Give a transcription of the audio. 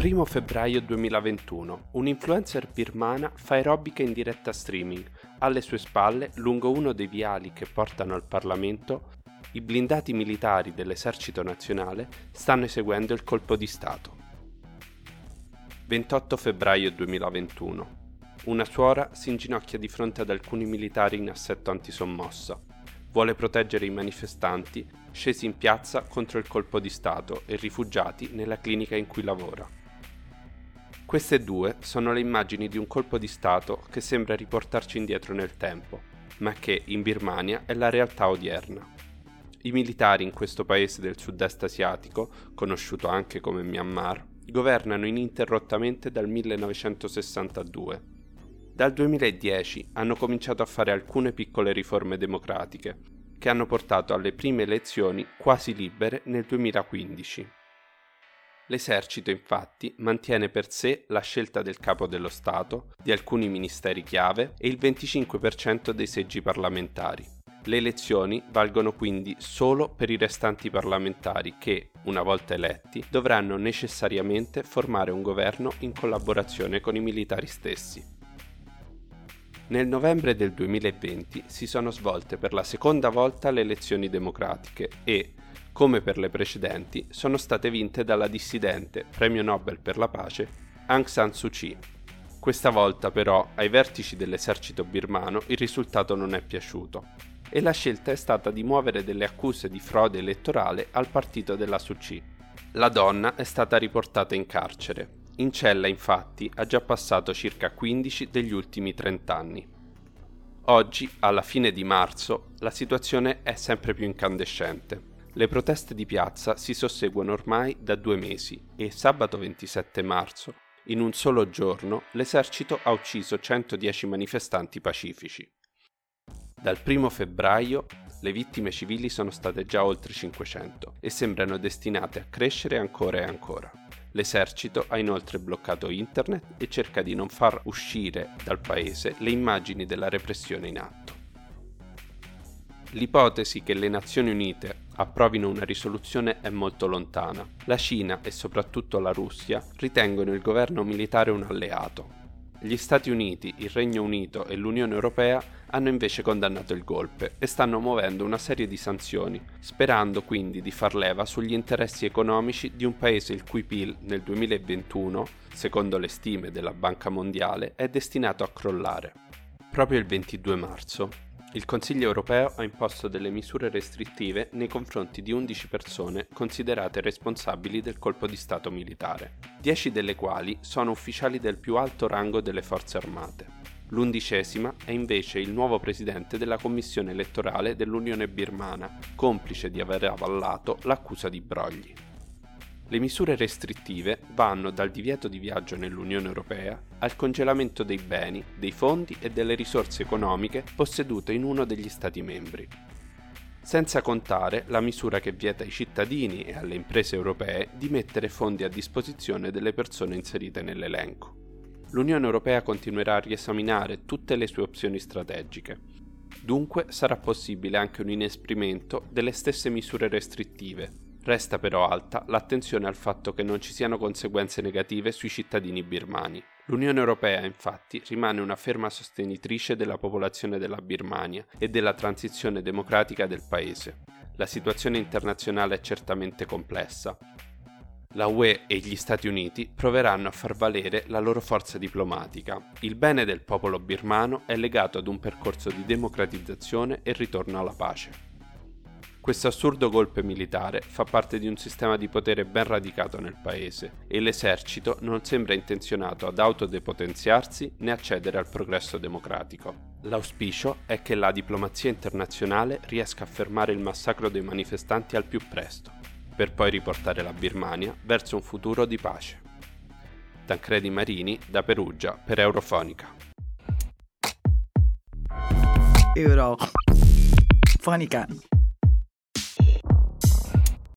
1 febbraio 2021, un'influencer birmana fa aerobica in diretta streaming. Alle sue spalle, lungo uno dei viali che portano al Parlamento, i blindati militari dell'esercito nazionale stanno eseguendo il colpo di Stato. 28 febbraio 2021. Una suora si inginocchia di fronte ad alcuni militari in assetto antisommossa. Vuole proteggere i manifestanti scesi in piazza contro il colpo di Stato e rifugiati nella clinica in cui lavora. Queste due sono le immagini di un colpo di Stato che sembra riportarci indietro nel tempo, ma che in Birmania è la realtà odierna. I militari in questo paese del sud-est asiatico, conosciuto anche come Myanmar, governano ininterrottamente dal 1962. Dal 2010 hanno cominciato a fare alcune piccole riforme democratiche, che hanno portato alle prime elezioni quasi libere nel 2015. L'esercito infatti mantiene per sé la scelta del capo dello Stato, di alcuni ministeri chiave e il 25% dei seggi parlamentari. Le elezioni valgono quindi solo per i restanti parlamentari che, una volta eletti, dovranno necessariamente formare un governo in collaborazione con i militari stessi. Nel novembre del 2020 si sono svolte per la seconda volta le elezioni democratiche e, come per le precedenti, sono state vinte dalla dissidente, premio Nobel per la pace, Aung San Suu Kyi. Questa volta però ai vertici dell'esercito birmano il risultato non è piaciuto e la scelta è stata di muovere delle accuse di frode elettorale al partito della Suu Kyi. La donna è stata riportata in carcere. In cella infatti ha già passato circa 15 degli ultimi 30 anni. Oggi, alla fine di marzo, la situazione è sempre più incandescente. Le proteste di piazza si susseguono ormai da due mesi e sabato 27 marzo, in un solo giorno, l'esercito ha ucciso 110 manifestanti pacifici. Dal 1 febbraio le vittime civili sono state già oltre 500 e sembrano destinate a crescere ancora e ancora. L'esercito ha inoltre bloccato internet e cerca di non far uscire dal paese le immagini della repressione in atto. L'ipotesi che le Nazioni Unite approvino una risoluzione è molto lontana. La Cina e soprattutto la Russia ritengono il governo militare un alleato gli Stati Uniti, il Regno Unito e l'Unione Europea hanno invece condannato il golpe e stanno muovendo una serie di sanzioni, sperando quindi di far leva sugli interessi economici di un paese il cui PIL nel 2021, secondo le stime della Banca Mondiale, è destinato a crollare. Proprio il 22 marzo, il Consiglio europeo ha imposto delle misure restrittive nei confronti di 11 persone considerate responsabili del colpo di Stato militare, 10 delle quali sono ufficiali del più alto rango delle forze armate. L'undicesima è invece il nuovo presidente della commissione elettorale dell'Unione Birmana, complice di aver avallato l'accusa di brogli. Le misure restrittive vanno dal divieto di viaggio nell'Unione Europea al congelamento dei beni, dei fondi e delle risorse economiche possedute in uno degli Stati membri. Senza contare la misura che vieta ai cittadini e alle imprese europee di mettere fondi a disposizione delle persone inserite nell'elenco. L'Unione Europea continuerà a riesaminare tutte le sue opzioni strategiche. Dunque sarà possibile anche un inesprimento delle stesse misure restrittive, Resta però alta l'attenzione al fatto che non ci siano conseguenze negative sui cittadini birmani. L'Unione Europea infatti rimane una ferma sostenitrice della popolazione della Birmania e della transizione democratica del paese. La situazione internazionale è certamente complessa. La UE e gli Stati Uniti proveranno a far valere la loro forza diplomatica. Il bene del popolo birmano è legato ad un percorso di democratizzazione e ritorno alla pace. Questo assurdo golpe militare fa parte di un sistema di potere ben radicato nel paese e l'esercito non sembra intenzionato ad autodepotenziarsi né accedere al progresso democratico. L'auspicio è che la diplomazia internazionale riesca a fermare il massacro dei manifestanti al più presto, per poi riportare la Birmania verso un futuro di pace. Tancredi Marini da Perugia per Eurofonica. Eurofonica.